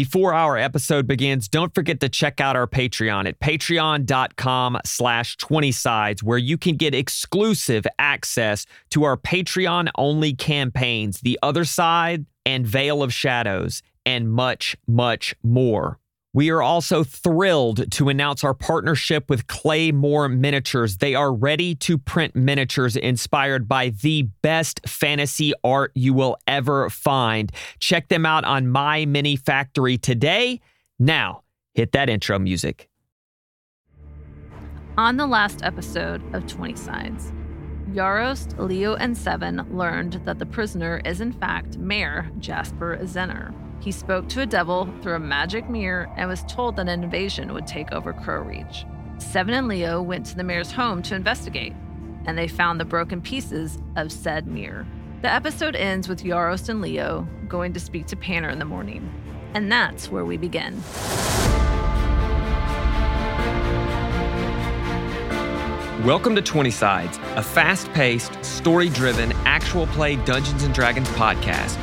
Before our episode begins, don't forget to check out our Patreon at patreon.com slash 20 sides, where you can get exclusive access to our Patreon only campaigns, The Other Side and Veil of Shadows, and much, much more. We are also thrilled to announce our partnership with Claymore Miniatures. They are ready to print miniatures inspired by the best fantasy art you will ever find. Check them out on My Mini Factory today. Now, hit that intro music. On the last episode of 20 Sides, Yarost, Leo, and Seven learned that the prisoner is in fact Mayor Jasper Zener. He spoke to a devil through a magic mirror and was told that an invasion would take over Crow Reach. Seven and Leo went to the mayor's home to investigate, and they found the broken pieces of said mirror. The episode ends with Yarost and Leo going to speak to Panner in the morning, and that's where we begin. Welcome to 20 Sides, a fast paced, story driven, actual play Dungeons and Dragons podcast.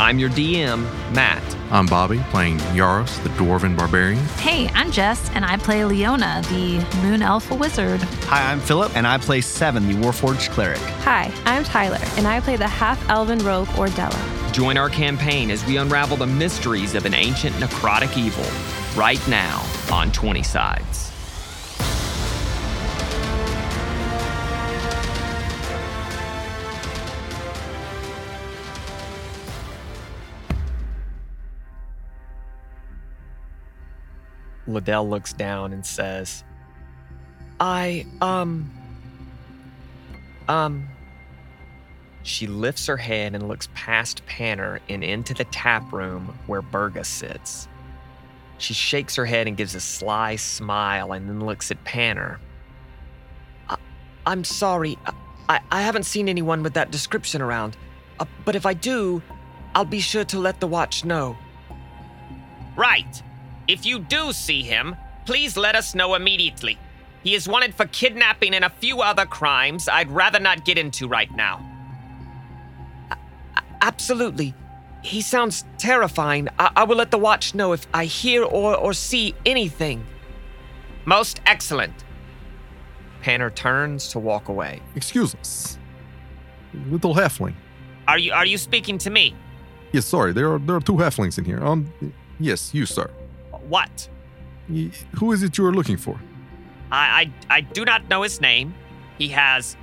I'm your DM, Matt. I'm Bobby, playing Yarost, the Dwarven Barbarian. Hey, I'm Jess, and I play Leona, the Moon Elf Wizard. Hi, I'm Philip, and I play Seven, the Warforged Cleric. Hi, I'm Tyler, and I play the half elven rogue Ordella. Join our campaign as we unravel the mysteries of an ancient necrotic evil right now on 20 Sides. Liddell looks down and says, I, um, um. She lifts her head and looks past Panner and into the tap room where Burga sits. She shakes her head and gives a sly smile and then looks at Panner. I, I'm sorry. I, I haven't seen anyone with that description around. Uh, but if I do, I'll be sure to let the watch know. Right. If you do see him, please let us know immediately. He is wanted for kidnapping and a few other crimes I'd rather not get into right now. Absolutely. He sounds terrifying. I, I will let the watch know if I hear or, or see anything. Most excellent. Panner turns to walk away. Excuse us. Little halfling. Are you are you speaking to me? Yes, sorry, there are there are two halflings in here. Um yes, you sir. What? Y- Who is it you are looking for? I, I I do not know his name. He has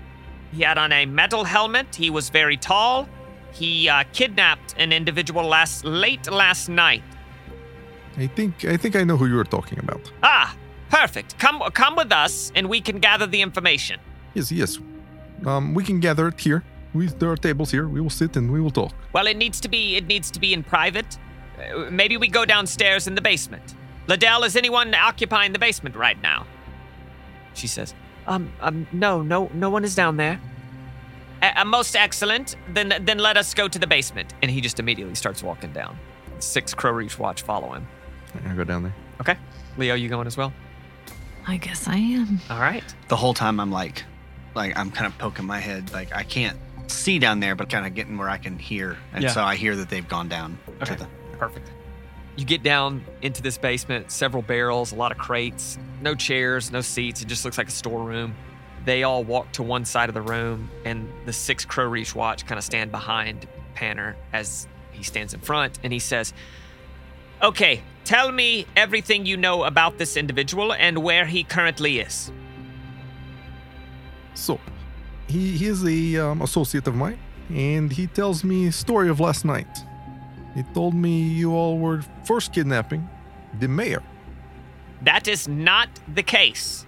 he had on a metal helmet. He was very tall. He uh, kidnapped an individual last late last night. I think I think I know who you are talking about. Ah, perfect. Come come with us, and we can gather the information. Yes, yes. Um, we can gather it here. We, there are tables here. We will sit and we will talk. Well, it needs to be it needs to be in private. Uh, maybe we go downstairs in the basement. Liddell, is anyone occupying the basement right now? She says, Um, um, no, no, no one is down there. Uh, most excellent. Then then let us go to the basement. And he just immediately starts walking down. Six Crow Reach watch follow him. I go down there. Okay. Leo, you going as well? I guess I am. All right. The whole time I'm like, like I'm kind of poking my head, like I can't see down there, but kind of getting where I can hear, and Yeah. so I hear that they've gone down Okay. to the. Perfect. You get down into this basement, several barrels, a lot of crates, no chairs, no seats. It just looks like a storeroom. They all walk to one side of the room, and the six Crow Reach watch kind of stand behind Panner as he stands in front, and he says, Okay, tell me everything you know about this individual and where he currently is. So, he, he is a um, associate of mine, and he tells me story of last night. He told me you all were first kidnapping the mayor. That is not the case.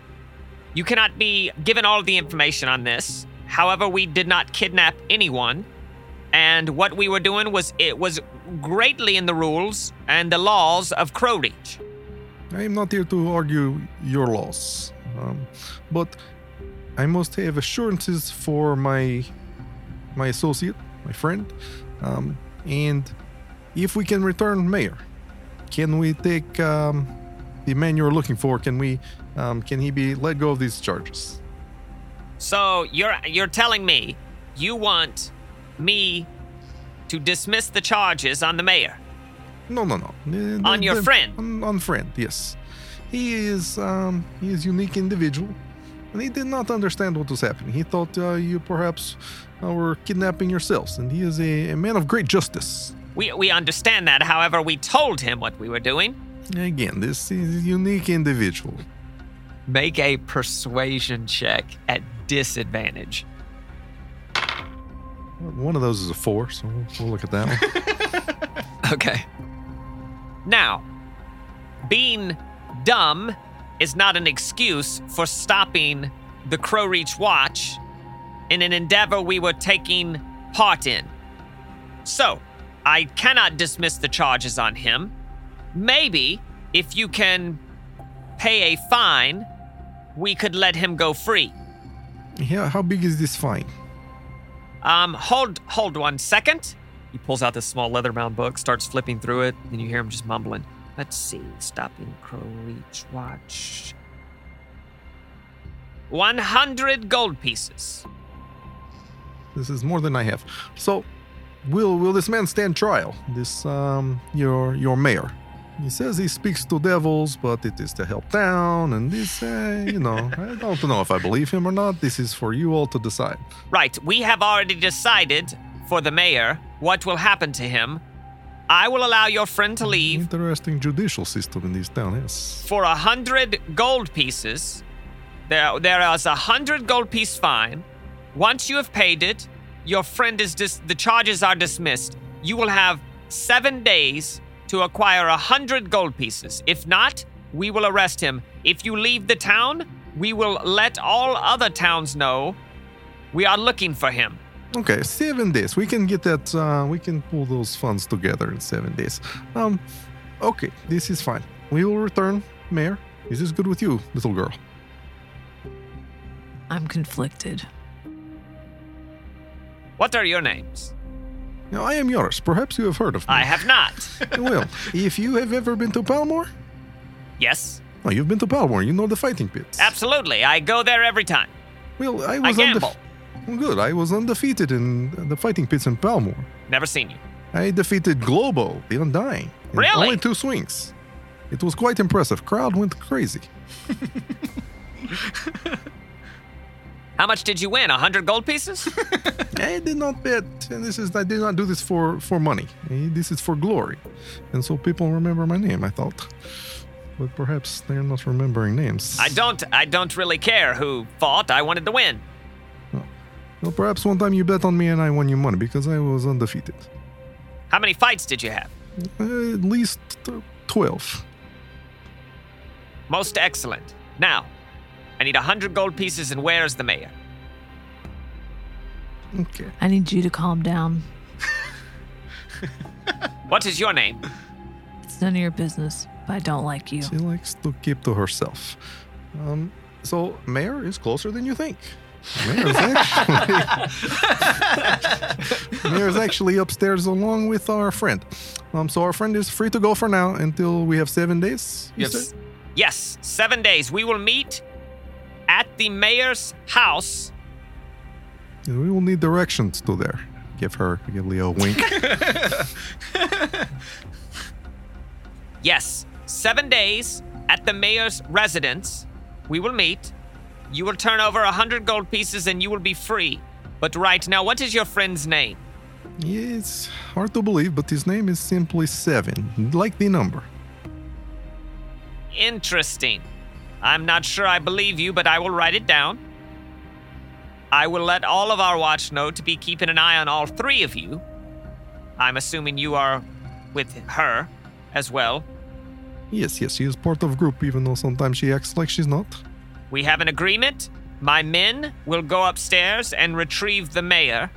You cannot be given all the information on this. However, we did not kidnap anyone, and what we were doing was it was greatly in the rules and the laws of Crow Reach. I am not here to argue your loss, um, but I must have assurances for my my associate, my friend, um, and if we can return mayor, can we take um, the man you're looking for? Can we? Um, can he be let go of these charges? So you're you're telling me you want me to dismiss the charges on the mayor? No, no, no. The- On the- your the- friend? On, on friend, yes. He is um he is unique individual, and he did not understand what was happening. He thought uh, you perhaps uh, were kidnapping yourselves, and he is a, a man of great justice. We, we understand that. However, we told him what we were doing. Again, this is a unique individual. Make a persuasion check at disadvantage. One of those is a four, so we'll, we'll look at that one. Okay. Now, being dumb is not an excuse for stopping the Crow Reach Watch in an endeavor we were taking part in. So, I cannot dismiss the charges on him. Maybe, if you can pay a fine, we could let him go free. Yeah, how big is this fine? Um, hold, hold one second. He pulls out this small leather bound book, starts flipping through it, and you hear him just mumbling. Let's see. Stopping Crow Reach Watch. 100 gold pieces. This is more than I have. So, will will this man stand trial? This um your your mayor. He says he speaks to devils, but it is to help down, and this, uh, you know, I don't know if I believe him or not. This is for you all to decide. Right, we have already decided for the mayor what will happen to him. I will allow your friend to leave Interesting judicial system in this town, yes. for a hundred gold pieces. There, there is a hundred gold piece fine. Once you have paid it, your friend is dis- the charges are dismissed. You will have seven days to acquire a hundred gold pieces. If not, we will arrest him. If you leave the town, we will let all other towns know we are looking for him. Okay, seven days. We can get that. Uh, we can pull those funds together in seven days. Um, okay, this is fine. We will return, Mayor. Is this good with you, little girl? I'm conflicted. What are your names? Now, I am yours. Perhaps you have heard of me. I have not. well, if you have ever been to Palmore, yes, oh, you've been to Palmore. You know the fighting pits. absolutely. I go there every time. Well, I I was gamble. undef- Good. I was undefeated in the fighting pits in Palmore. Never seen you. I defeated Globo, the Undying. in Really? Only two swings. It was quite impressive. Crowd went crazy. How much did you win? A hundred gold pieces? I did not bet, this is I did not do this for for money. This is for glory, and so people remember my name. I thought, but perhaps they're not remembering names. I don't. I don't really care who fought. I wanted to win. Well, perhaps one time you bet on me and I won you money because I was undefeated. How many fights did you have? Uh, at least twelve. Most excellent. Now, I need a hundred gold pieces, and where is the mayor? Okay. I need you to calm down. What is your name? It's none of your business, but I don't like you. She likes to keep to herself. Um, so Mayor is closer than you think. Mayor is actually Mayor is actually upstairs along with our friend. Um, so our friend is free to go for now until we have seven days. Yes. Yes, seven days. We will meet at the mayor's house. We will need directions to there. Give her, give Leo a wink. Yes, seven days at the mayor's residence. We will meet. You will turn over a hundred gold pieces, and you will be free. But right now, what is your friend's name? It's hard to believe, but his name is simply Seven, like the number. Interesting. I'm not sure I believe you, but I will write it down. I will let all of our watch know to be keeping an eye on all three of you. I'm assuming you are with her as well. Yes, yes, she is part of group, even though sometimes she acts like she's not. We have an agreement. My men will go upstairs and retrieve the mayor.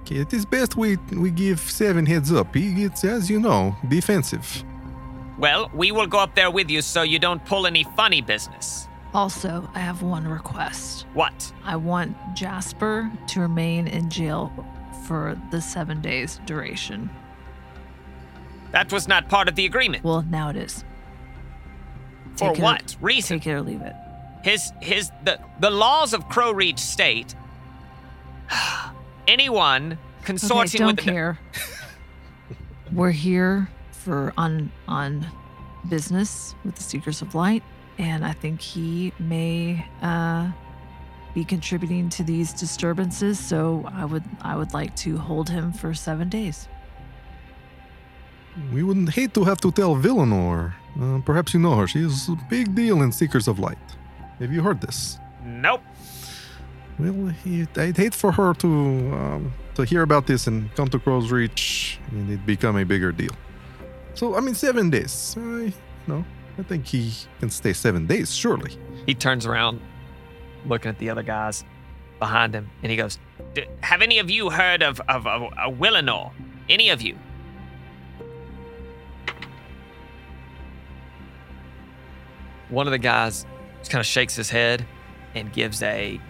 Okay, it is best we we give Seven heads up. He gets, as you know, defensive. Well, we will go up there with you so you don't pull any funny business. Also, I have one request. What? I want Jasper to remain in jail for the seven days duration. That was not part of the agreement. Well, now it is. For Take it what reason? Take it or leave it. His his the the laws of Crow Reach state anyone consorting Okay, don't with care. We're here for on on business with the Seekers of Light, and I think he may uh, be contributing to these disturbances. So I would I would like to hold him for seven days. We wouldn't hate to have to tell Villanor. Uh, perhaps you know her. She is a big deal in Seekers of Light. Have you heard this? Nope. Well, he, I'd hate for her to um, to hear about this and come to Crow's Reach and it become a bigger deal. So, I mean, seven days. I, I think he can stay seven days, surely. He turns around, looking at the other guys behind him, and he goes, have any of you heard of of, of, of Willenor? Any of you? one of the guys just kind of shakes his head and gives a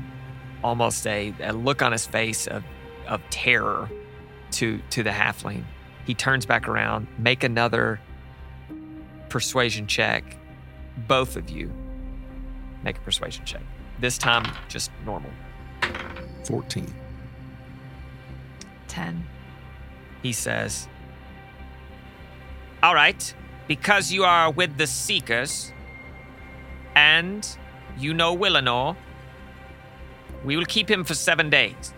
almost a, a look on his face of, of terror to to the halfling. He turns back around, make another persuasion check. Both of you make a persuasion check. This time just normal. 14. Ten. He says, All right, because you are with the Seekers, and you know Willenor, we will keep him for seven days.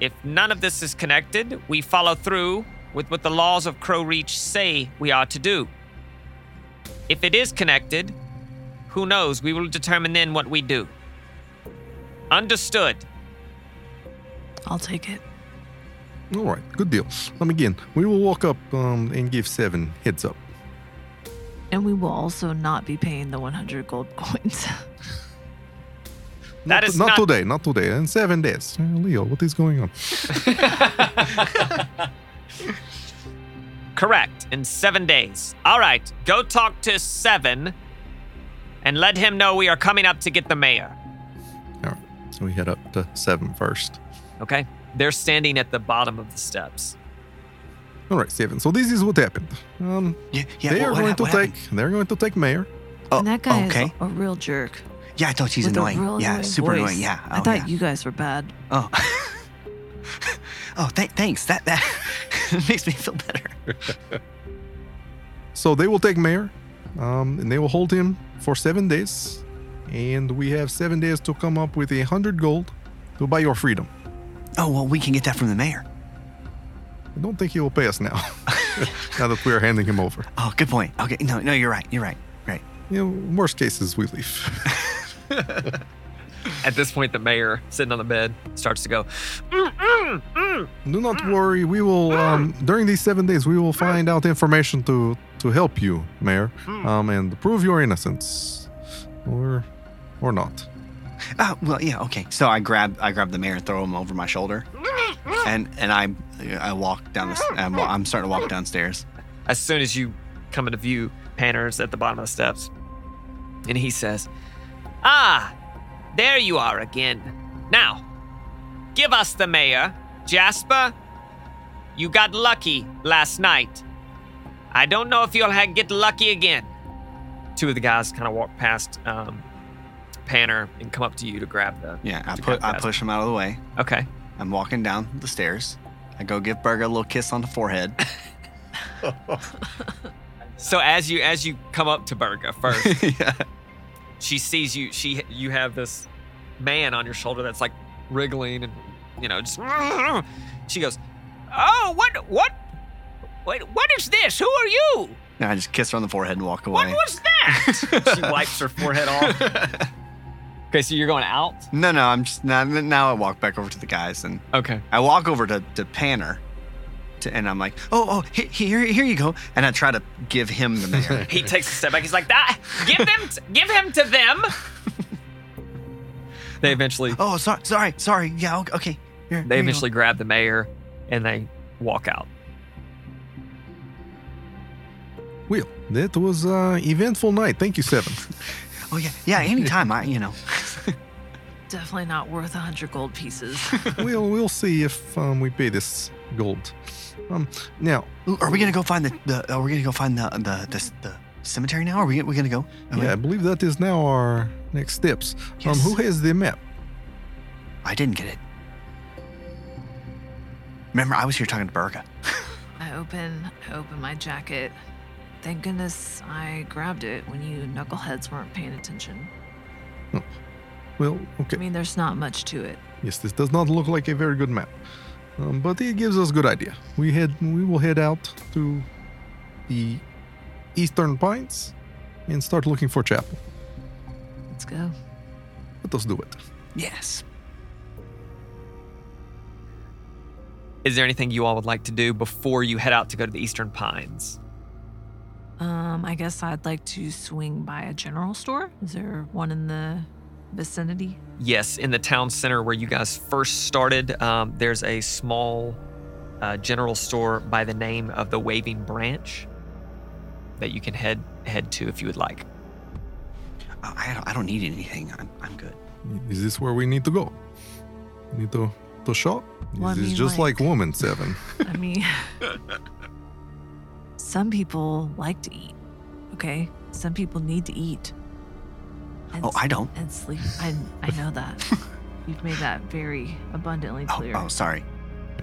If none of this is connected, we follow through with what the laws of Crow Reach say we are to do. If it is connected, who knows? We will determine then what we do. Understood. I'll take it. All right, good deal. Um, again, we will walk up um, and give seven heads up. And we will also not be paying the 100 gold coins. That not, is not, not- today, not today. In seven days. Uh, Leo, what is going on? Correct. In seven days. All right. Go talk to Seven and let him know we are coming up to get the mayor. All right, so we head up to seven first. okay. They're standing at the bottom of the steps. All right, seven. So this is what happened. Um, Yeah, yeah. they what- are what going hap- to what take. happened? They're going to take Mayor. Oh, and that guy okay. is a, a real jerk. Yeah, I thought she's with a annoying. real yeah, annoying super voice. annoying. Yeah. I Oh, thought yeah. you guys were bad. Oh. oh, th- thanks. That that makes me feel better. So they will take Mayor, um, and they will hold him for seven days, and we have seven days to come up with a hundred gold to buy your freedom. Oh well, we can get that from the mayor. I don't think he will pay us now. now that we are handing him over. Oh, good point. Okay, no, no, you're right. You're right. Right. You know, worst cases we leave. At this point, the mayor, sitting on the bed, starts to go, Do not worry. We will um, during these seven days we will find out information to to help you, Mayor, um, and prove your innocence, or or not. Oh well, yeah. Okay. So I grab I grab the mayor and throw him over my shoulder, and and I I walk down the. s- I'm, wa- I'm starting to walk downstairs. as soon as you come into view, Panner's at the bottom of the steps. And he says, Ah, there you are again. Now, give us the mayor. Jasper, you got lucky last night. I don't know if you'll ha- get lucky again. two of the guys kind of walk past um, Panner and come up to you to grab the. Yeah. I put I push him out of the way. Okay. I'm walking down the stairs. I go give Berga a little kiss on the forehead. So as you as you come up to Berga first, yeah. She sees you. She you have this man on your shoulder that's like wriggling and you know just. She goes, Oh, what, what, wait, what is this? Who are you? And I just kiss her on the forehead and walk away. What was that? she wipes her forehead off. Okay, so you're going out. no, no. I'm just now. Now I walk back over to the guys and Okay. I walk over to, to Panner, to, and I'm like, oh, oh, he- here, here you go. And I try to give him the mayor. he takes a step back. He's like, that. Give them, t- give him to them. They eventually oh, sorry, sorry, sorry. Yeah, okay. okay. Here, they here you go. eventually grab the mayor and they walk out. Well, that was a eventful night. Thank you, Seven. Oh yeah, yeah. Anytime I, you know. Definitely not worth a 100 gold pieces. we'll we'll see if um, we pay this gold. Um, now Are we gonna go find the? the are we gonna go find the the the, the cemetery now? Are we we gonna go? Are we- yeah, I believe that is now our next steps. Um, who has the map? I didn't get it. Remember, I was here talking to Berga. I open, I open my jacket. Thank goodness I grabbed it when you knuckleheads weren't paying attention. Well, okay. I okay. mean, there's not much to it. Yes, this does not look like a very good map, um, but it gives us a good idea. We head, we will head out to the Eastern Pines and start looking for chapel. Let's go. Let us do it. Yes. Is there anything you all would like to do before you head out to go to the Eastern Pines? Um, I guess I'd like to swing by a general store. Is there one in the vicinity? Yes, in the town center where you guys first started, um, there's a small uh, general store by the name of the Waving Branch that you can head head to if you would like. Uh, I don't, I don't need anything. I'm, I'm good. Is this where we need to go? Need to to shop? Well, I Is just like- like woman seven? I mean, some people like to eat. Okay, some people need to eat. And Oh, I don't. and sleep. I I know that. You've made that very abundantly Oh, clear. oh, sorry.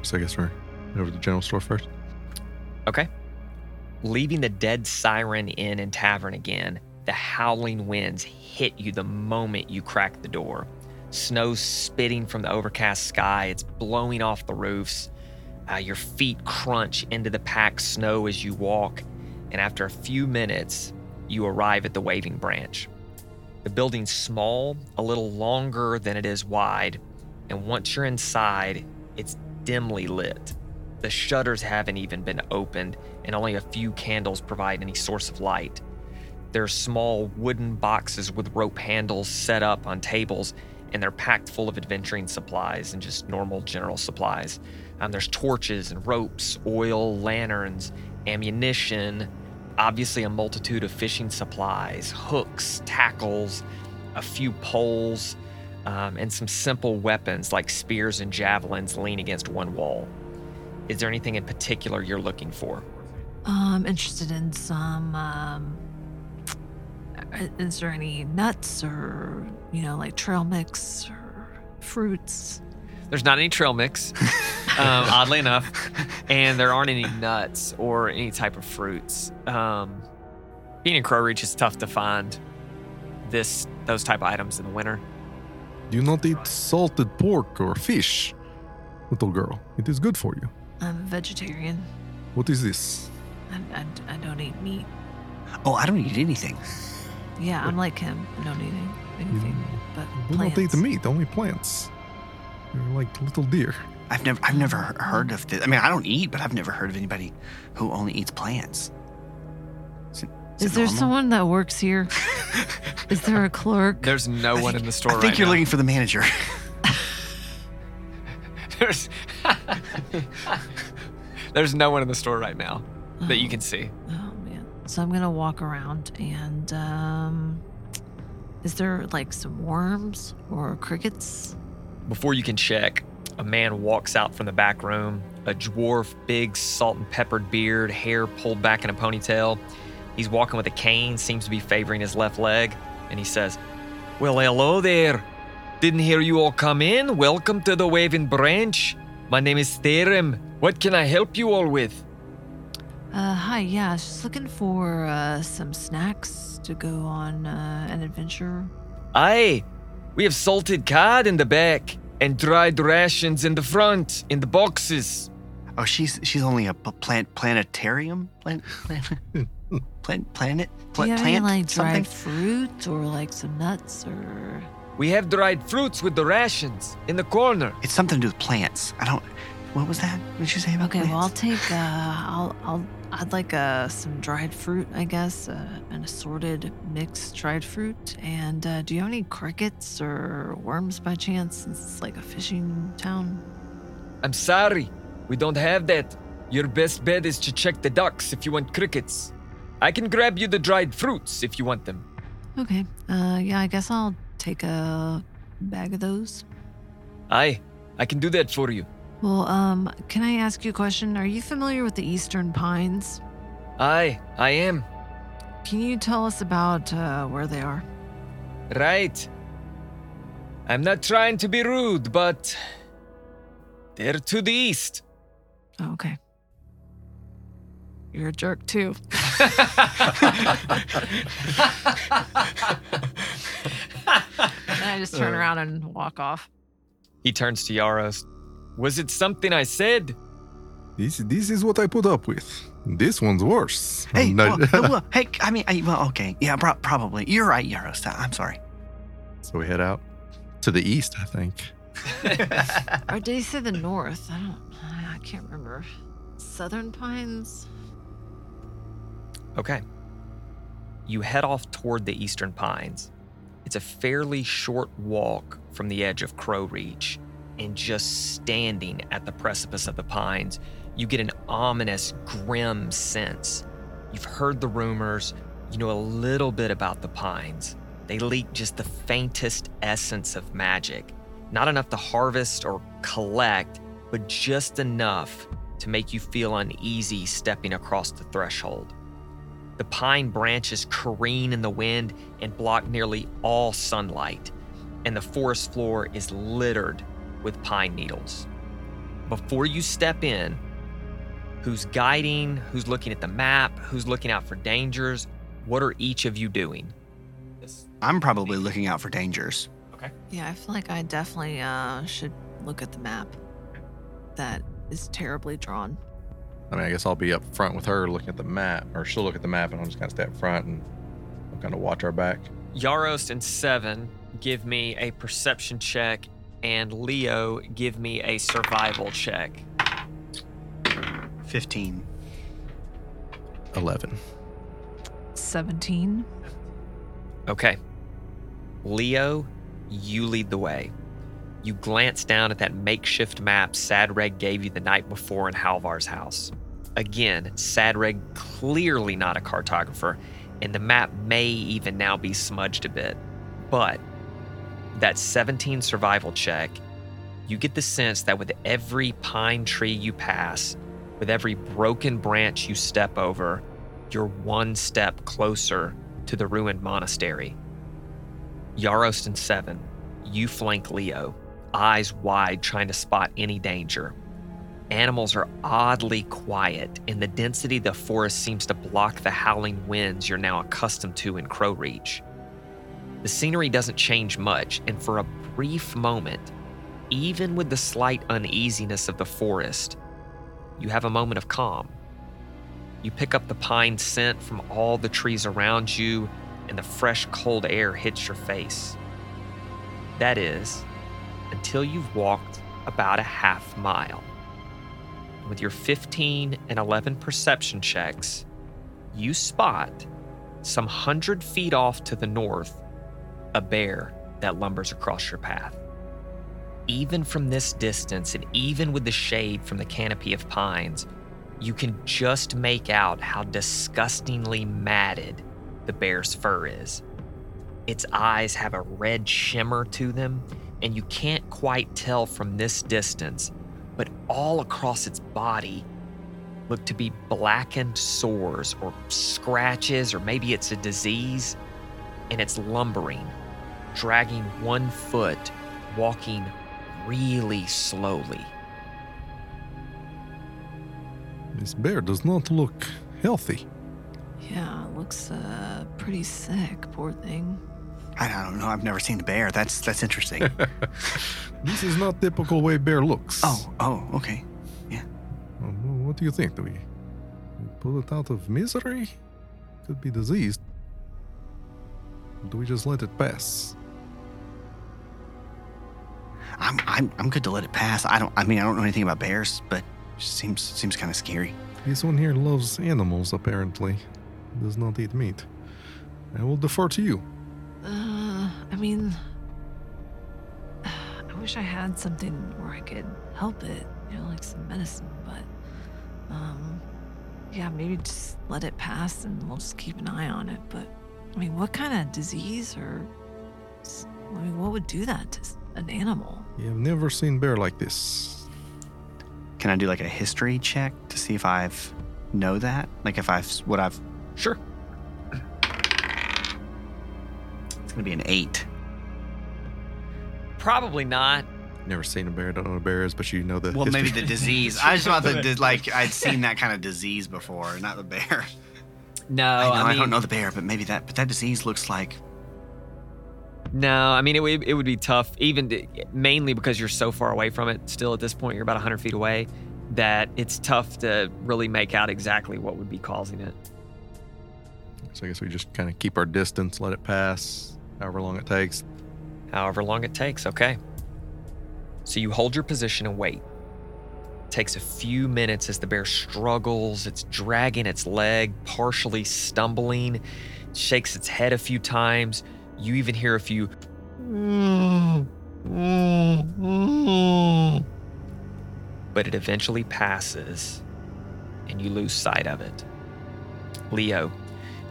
so I guess we're over to the general store first. Okay. Leaving the dead siren inn and tavern again, the howling winds hit you the moment you crack the door. Snow spitting from the overcast sky, it's blowing off the roofs. Uh, your feet crunch into the packed snow as you walk, and after a few minutes, you arrive at the waving branch. The building's small, a little longer than it is wide, and once you're inside, it's dimly lit. The shutters haven't even been opened, and only a few candles provide any source of light. There are small wooden boxes with rope handles set up on tables, and they're packed full of adventuring supplies and just normal general supplies. Um, there's torches and ropes, oil, lanterns, ammunition, obviously a multitude of fishing supplies, hooks, tackles, a few poles, um, and some simple weapons like spears and javelins lean against one wall. Is there anything in particular you're looking for? I'm interested in some. Um, is there any nuts or you know like trail mix or fruits? There's not any trail mix, um, oddly enough, and there aren't any nuts or any type of fruits. Um, being in Crow Reach is tough to find this those type of items in the winter. Do you not eat salted pork or fish, little girl? It is good for you. I'm a vegetarian. What is this? I, I, I don't eat meat. Oh, I don't eat anything. Yeah, I'm like him. I don't eat any- anything but We don't eat the meat, only plants. You're like little deer. I've never, I've never heard of this. I mean, I don't eat, but I've never heard of anybody who only eats plants. Is, it- Is it there normal? someone that works here? Is there a clerk? There's no I one think- in the store I think right you're now. looking for the manager. There's There's no one in the store right now that you can see. Oh man. So I'm gonna walk around and um is there like some worms or crickets? Before you can check, a man walks out from the back room, a dwarf, big salt and peppered beard, hair pulled back in a ponytail. He's walking with a cane, seems to be favoring his left leg, and he says, Well, hello there. Didn't hear you all come in. Welcome to the Waving Branch. My name is Therem. What can I help you all with? Uh hi, yeah, just looking for uh some snacks to go on uh, an adventure. Aye, we have salted cod in the back and dried rations in the front, in the boxes. Oh, she's she's only a p- plant planetarium plant plant plant planet Do pla- you have any plant like something. dried fruit or like some nuts or We have dried fruits with the rations in the corner. It's something to do with plants. I don't. What was that? What did you say about Okay, well I'll plants? take uh I'll I'll I'd like uh some dried fruit, I guess, uh, an assorted mixed dried fruit. And uh, do you have any crickets or worms by chance? Since it's like a fishing town. I'm sorry, we don't have that. Your best bet is to check the docks if you want crickets. I can grab you the dried fruits if you want them. Okay. Uh yeah, I guess I'll take a bag of those. Aye, I can do that for you. Well, um, can I ask you a question? Are you familiar with the Eastern Pines? Aye, I am. Can you tell us about uh, where they are? Right. I'm not trying to be rude, but they're to the east. Oh, okay. You're a jerk too. and I just turn around and walk off. He turns to Yarost. Was it something I said? This this is what I put up with. This one's worse. Hey, No- well, well, hey, I mean, I, well, okay, yeah, pro- probably. You're right, Yarost. I'm sorry. so we head out to the east, I think. Or did he say the north? I don't. I can't remember. Southern Pines. Okay. You head off toward the Eastern Pines. It's a fairly short walk from the edge of Crow Reach, and just standing at the precipice of the pines, you get an ominous, grim sense. You've heard the rumors, you know a little bit about the pines. They leak just the faintest essence of magic. Not enough to harvest or collect, but just enough to make you feel uneasy stepping across the threshold. The pine branches careen in the wind and block nearly all sunlight, and the forest floor is littered with pine needles. Before you step in, who's guiding, who's looking at the map, who's looking out for dangers, what are each of you doing? I'm probably looking out for dangers. Okay. Yeah, I feel like I definitely uh, should look at the map. That is terribly drawn. I mean, I guess I'll be up front with her looking at the map, or she'll look at the map and I'll just kind of stay up front and I'll kind of watch our back. Yarost and Seven give me a perception check, and Leo give me a survival check. 15. 11. 17. Okay. Leo, you lead the way. You glance down at that makeshift map Sadreg gave you the night before in Halvar's house. Again, Sadreg clearly not a cartographer, and the map may even now be smudged a bit. But that 17 survival check, you get the sense that with every pine tree you pass, with every broken branch you step over, you're one step closer to the ruined monastery. Yarost and Seven, you flank Leo, eyes wide trying to spot any danger. Animals are oddly quiet, and the density of the forest seems to block the howling winds you're now accustomed to in Crow Reach. The scenery doesn't change much, and for a brief moment, even with the slight uneasiness of the forest, you have a moment of calm. You pick up the pine scent from all the trees around you, and the fresh, cold air hits your face. That is, until you've walked about a half mile. With your 15 and 11 perception checks, you spot, some hundred feet off to the north, a bear that lumbers across your path. Even from this distance, and even with the shade from the canopy of pines, you can just make out how disgustingly matted the bear's fur is. Its eyes have a red shimmer to them, and you can't quite tell from this distance, but all across its body look to be blackened sores or scratches, or maybe it's a disease, and it's lumbering, dragging one foot, walking really slowly. This bear does not look healthy. Yeah, looks uh, pretty sick. Poor thing. I don't know. I've never seen a bear. That's that's interesting. This is not typical way bear looks. oh, oh, okay. Um, What do you think? Do we we pull it out of misery? Could be diseased. Do we just let it pass? I'm I'm I'm good to let it pass. I don't. I mean, I don't know anything about bears, but it seems seems kind of scary. This one here loves animals, apparently. Does not eat meat. I will defer to you. Uh, I mean, I wish I had something where I could help it, you know, like some medicine, but, um, yeah, maybe just let it pass and we'll just keep an eye on it. But, I mean, what kind of disease or, s- I mean, what would do that to an animal? You have never seen bear like this. Can I do like a history check to see if I've know that? Like if I've what I've Sure. it's gonna be an eight. Probably not. Never seen a bear, don't know what a bear is, but you know the. Well, maybe the disease. I just thought the like I'd seen that kind of disease before, not the bear. No, I, know, I, I, don't know the bear, but maybe that. But that disease looks like. No, I mean it, would- it would be tough, even to, mainly because you're so far away from it. Still, at this point, you're about 100 feet away. That it's tough to really make out exactly what would be causing it. So I guess we just kind of keep our distance, let it pass, however long it takes. however long it takes. Okay. So you hold your position and wait. takes a few minutes as the bear struggles. It's dragging its leg, partially stumbling, shakes its head a few times. You even hear a few. But it eventually passes and you lose sight of it. Leo,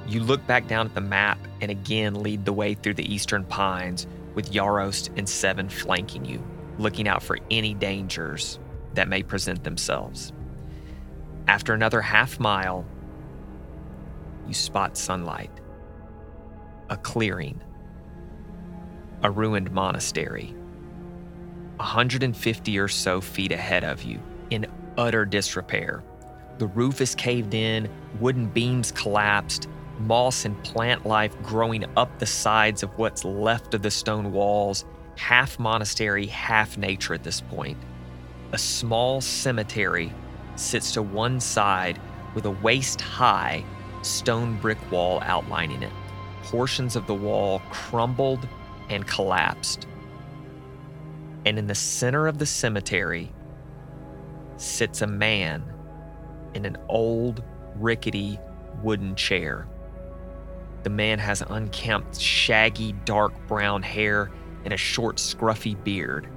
you look back down at the map and again lead the way through the eastern pines with Yarost and Seven flanking you, looking out for any dangers that may present themselves. After another half mile, you spot sunlight, a clearing, a ruined monastery. 150 or so feet ahead of you, in utter disrepair. The roof is caved in, wooden beams collapsed, moss and plant life growing up the sides of what's left of the stone walls, half monastery, half nature at this point. A small cemetery sits to one side with a waist high stone brick wall outlining it. Portions of the wall crumbled and collapsed. And in the center of the cemetery sits a man in an old, rickety wooden chair. The man has unkempt, shaggy, dark brown hair and a short, scruffy beard.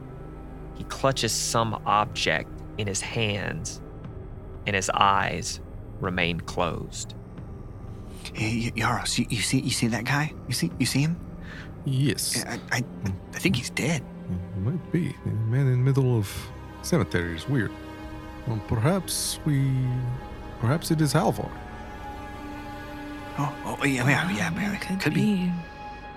He clutches some object in his hands, and his eyes remain closed. Hey, Yarost, you, you see you see that guy? You see you see him? Yes, I, I, I think he's dead. it might be. A man in the middle of cemetery is weird. Well, perhaps we. Perhaps it is Halvor. Oh, oh yeah, yeah, yeah, yeah. could, Could be. be.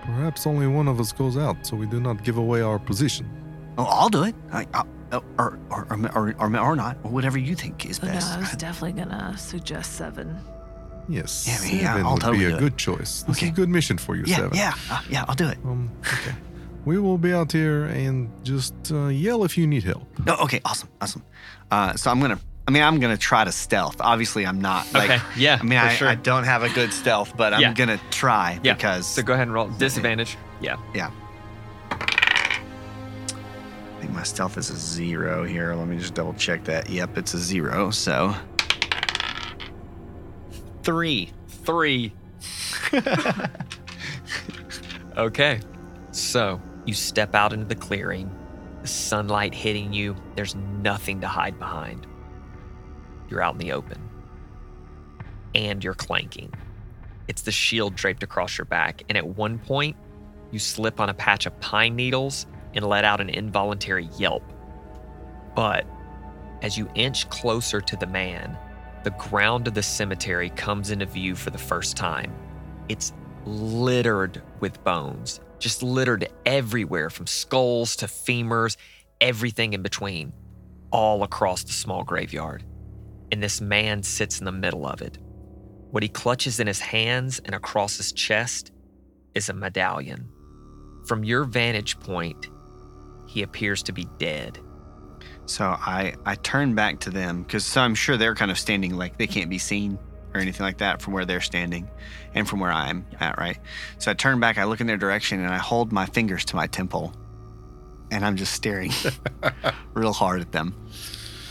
Perhaps only one of us goes out, so we do not give away our position. Oh, I'll do it. I, I, or, or, or, or, or, or not, or whatever you think is But no, best. I was definitely gonna suggest seven. Yes, Yeah, I mean, yeah, seven I'll would totally be do a it. good choice. This Okay. is a good mission for you, yeah, Seven. yeah, uh, yeah. I'll do it. Um, okay. We will be out here and just uh, yell if you need help. Oh, okay, awesome, awesome. Uh, so I'm gonna. I mean, I'm gonna try to stealth. Obviously, I'm not. Like, okay, yeah, I mean, for I, sure. I don't have a good stealth, but I'm Yeah. gonna try Yeah, because so go ahead and roll disadvantage. Yeah. Yeah. I think my stealth is a zero here. Let me just double check that. Yep, it's a zero. So three. Three. okay. So you step out into the clearing, the sunlight hitting you. There's nothing to hide behind. You're out in the open. And you're clanking. It's the shield draped across your back. And at one point, you slip on a patch of pine needles and let out an involuntary yelp. But as you inch closer to the man, the ground of the cemetery comes into view for the first time. It's littered with bones, just littered everywhere from skulls to femurs, everything in between, all across the small graveyard. And this man sits in the middle of it. What he clutches in his hands and across his chest is a medallion. From your vantage point, he appears to be dead. So I I turn back to them because so I'm sure they're kind of standing like they can't be seen or anything like that from where they're standing, and from where I'm at. Right. So I turn back. I look in their direction and I hold my fingers to my temple, and I'm just staring real hard at them.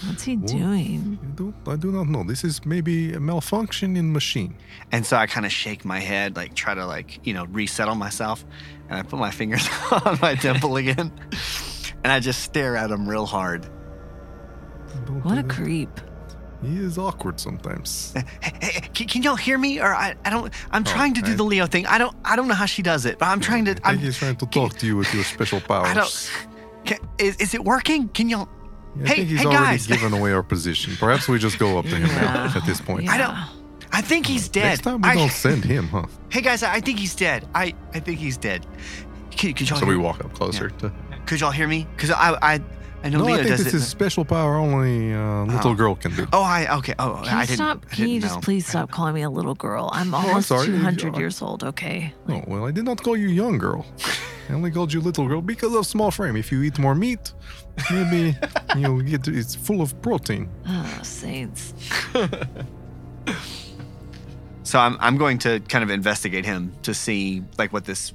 What's he Whoa. doing? I don't, I do not know. This is maybe a malfunction in machine. And so I kind of shake my head, like try to like you know resettle myself, and I put my fingers on my temple again, and I just stare at him real hard. Don't What do a that. creep. He is awkward sometimes. Hey, hey, can, can y'all hear me? Or I, I don't. I'm oh, trying to do I- the Leo thing. I don't. I don't know how she does it, but I'm trying to. I I'm, he's trying to talk to you with your special powers. I don't. Can, is, is it working? Can y'all? Yeah, I Hey- think he's hey, already guys. given away our position. Perhaps we just go up to him now Yeah. at this point. Yeah. I don't- I think he's dead. Next time we I- don't send him, huh? Hey guys, I think he's dead. I I think he's dead. Could, could y'all So hear, we walk up closer to. Could y'all hear me? Because I I I know No, Leo I think does this it. is special power only uh, little Oh. girl can do. Oh, I okay. Oh, Can I you didn't. stop? I Can you didn't just know. please stop calling me a little girl? I'm almost sorry. 200 Uh, years old, okay? Oh, well, I did not call you young girl. I only called you little girl because of small frame. If you eat more meat, maybe you'll get it's full of protein. Oh, saints. So I'm I'm going to kind of investigate him to see like what this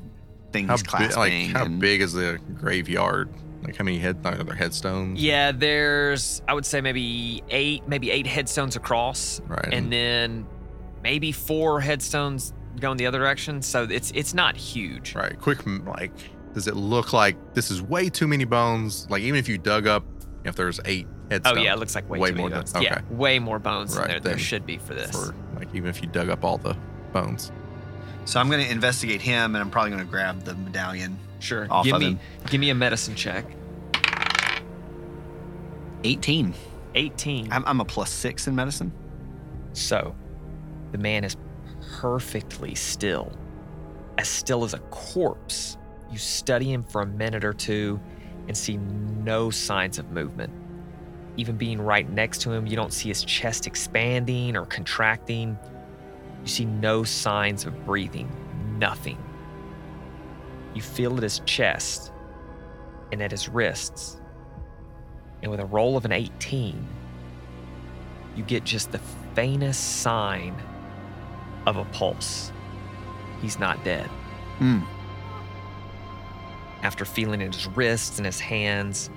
thing How he's big, like how and- big is the graveyard? Like how many head are there headstones? Yeah, there's I would say maybe eight, maybe eight headstones across, Right. and then maybe four headstones going the other direction. So it's it's not huge. Right. Quick, like, does it look like this is way too many bones? Like, even if you dug up, if there's eight headstones. Oh yeah, it looks like way, way too more many than- bones. Yeah, way more bones Right, than there, there should be for this. For like, even if you dug up all the bones. So I'm going to investigate him, and I'm probably going to grab the medallion. sure. off give of me him. give me a medicine check. 18. 18. I'm, I'm a plus six in medicine. So, the man is perfectly still, as still as a corpse. You study him for a minute or two and see no signs of movement. Even being right next to him, you don't see his chest expanding or contracting. You see no signs of breathing, nothing. You feel at his chest and at his wrists. And with a roll of an 18, you get just the faintest sign of a pulse. He's not dead. Hmm. After feeling at his wrists and his hands,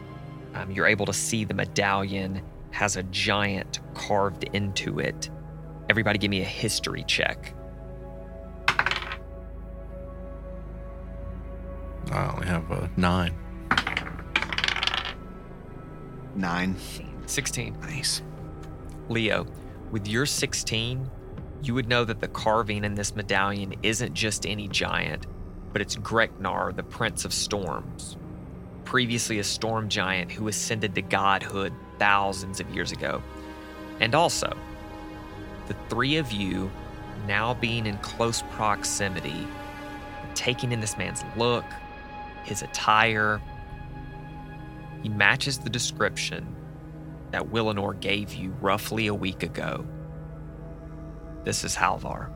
um, you're able to see the medallion has a giant carved into it. Everybody, give me a history check. I only have a nine. Nine. 16. Nice. Leo, with your 16, you would know that the carving in this medallion isn't just any giant, but it's Greknar, the Prince of Storms, previously a storm giant who ascended to godhood thousands of years ago. And also, the three of you now being in close proximity, taking in this man's look, his attire, he matches the description that Willinor gave you roughly a week ago. This is Halvar.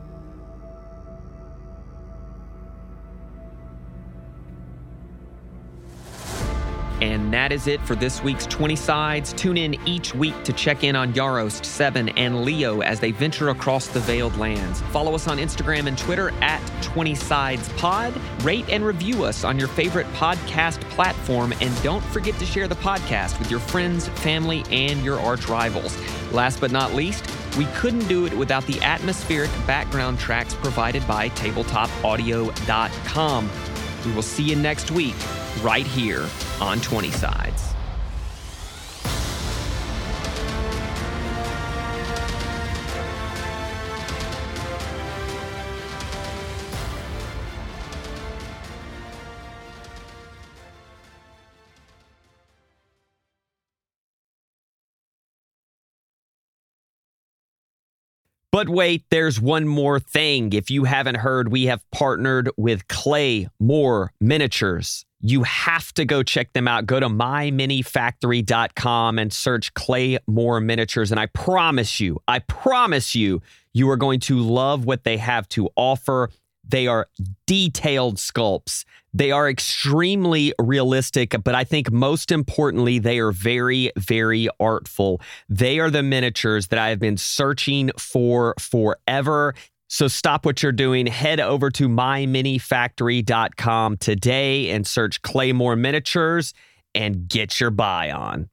And that is it for this week's 20 Sides. Tune in each week to check in on Yarost, Seven, and Leo as they venture across the Veiled Lands. Follow us on Instagram and Twitter at 20 Sides Pod. Rate and review us on your favorite podcast platform. And don't forget to share the podcast with your friends, family, and your arch rivals. Last but not least, we couldn't do it without the atmospheric background tracks provided by tabletopaudio.com. We will see you next week, right here on 20 Sides. But wait, there's one more thing. If you haven't heard, we have partnered with Clay Moore Miniatures. You have to go check them out. Go to myminifactory.com and search Clay Moore Miniatures. And I promise you, I promise you, you are going to love what they have to offer. They are detailed sculpts. They are extremely realistic, but I think most importantly, they are very, very artful. They are the miniatures that I have been searching for forever. So stop what you're doing, head over to myminifactory.com today and search Claymore Miniatures and get your buy on.